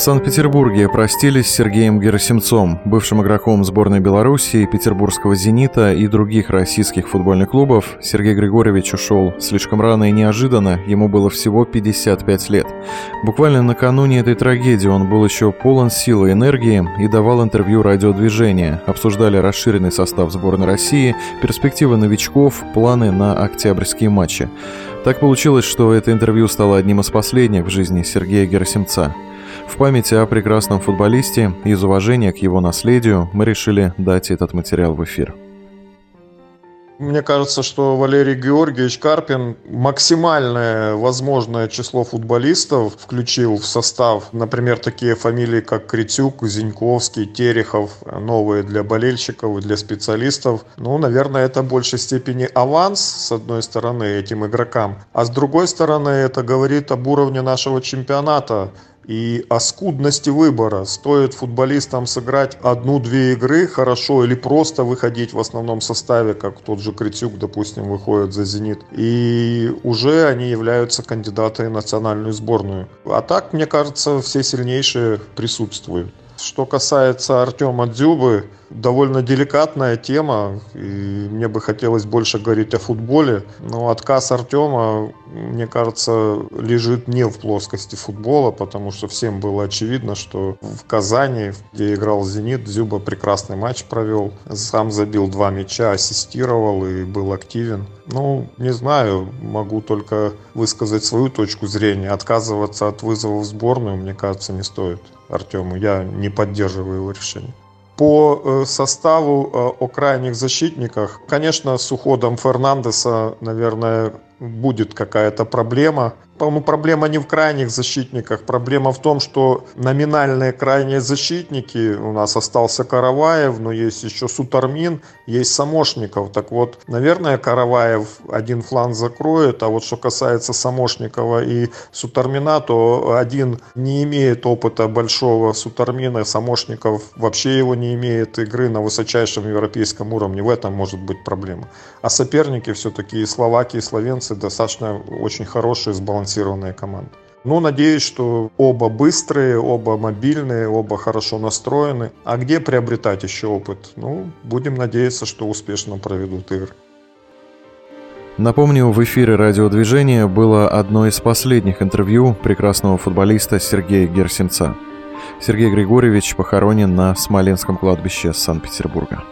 В Санкт-Петербурге простились с Сергеем Герасимцом, бывшим игроком сборной Беларуси, Петербургского «Зенита» и других российских футбольных клубов. Сергей Григорьевич ушел слишком рано и неожиданно, ему было всего 55 лет. Буквально накануне этой трагедии он был еще полон силы и энергии и давал интервью радиодвижения. Обсуждали расширенный состав сборной России, перспективы новичков, планы на октябрьские матчи. Так получилось, что это интервью стало одним из последних в жизни Сергея Герасимца. В память о прекрасном футболисте и из уважения к его наследию мы решили дать этот материал в эфир. Мне кажется, что Валерий Георгиевич Карпин максимальное возможное число футболистов включил в состав. Например, такие фамилии, как Критюк, Зиньковский, Терехов, новые для болельщиков и для специалистов. Ну, наверное, это в большей степени аванс, с одной стороны, этим игрокам. А с другой стороны, это говорит об уровне нашего чемпионата и о скудности выбора. Стоит футболистам сыграть одну-две игры хорошо или просто выходить в основном составе, как тот же Критюк, допустим, выходит за «Зенит». И уже они являются кандидатами национальную сборную. А так, мне кажется, все сильнейшие присутствуют. Что касается Артема Дзюбы, довольно деликатная тема, и мне бы хотелось больше говорить о футболе, но отказ Артема, мне кажется, лежит не в плоскости футбола, потому что всем было очевидно, что в Казани, где играл «Зенит», Дзюба прекрасный матч провел, сам забил два мяча, ассистировал и был активен. Ну, не знаю, могу только высказать свою точку зрения. Отказываться от вызова в сборную, мне кажется, не стоит Артему. Я не поддерживаю его решение по э, составу э, о крайних защитниках, конечно, с уходом Фернандеса, наверное, будет какая-то проблема. По-моему, проблема не в крайних защитниках, проблема в том, что номинальные крайние защитники, у нас остался Караваев, но есть еще Сутармин, есть Самошников. Так вот, наверное, Караваев один фланг закроет, а вот что касается Самошникова и Сутармина, то один не имеет опыта большого Сутармина, Самошников вообще его не имеет игры на высочайшем европейском уровне. В этом может быть проблема. А соперники все-таки и словаки, и словенцы достаточно очень хорошие, сбалансированные сбалансированная команда. Ну, надеюсь, что оба быстрые, оба мобильные, оба хорошо настроены. А где приобретать еще опыт? Ну, будем надеяться, что успешно проведут игры. Напомню, в эфире радиодвижения было одно из последних интервью прекрасного футболиста Сергея Герсимца. Сергей Григорьевич похоронен на Смоленском кладбище Санкт-Петербурга.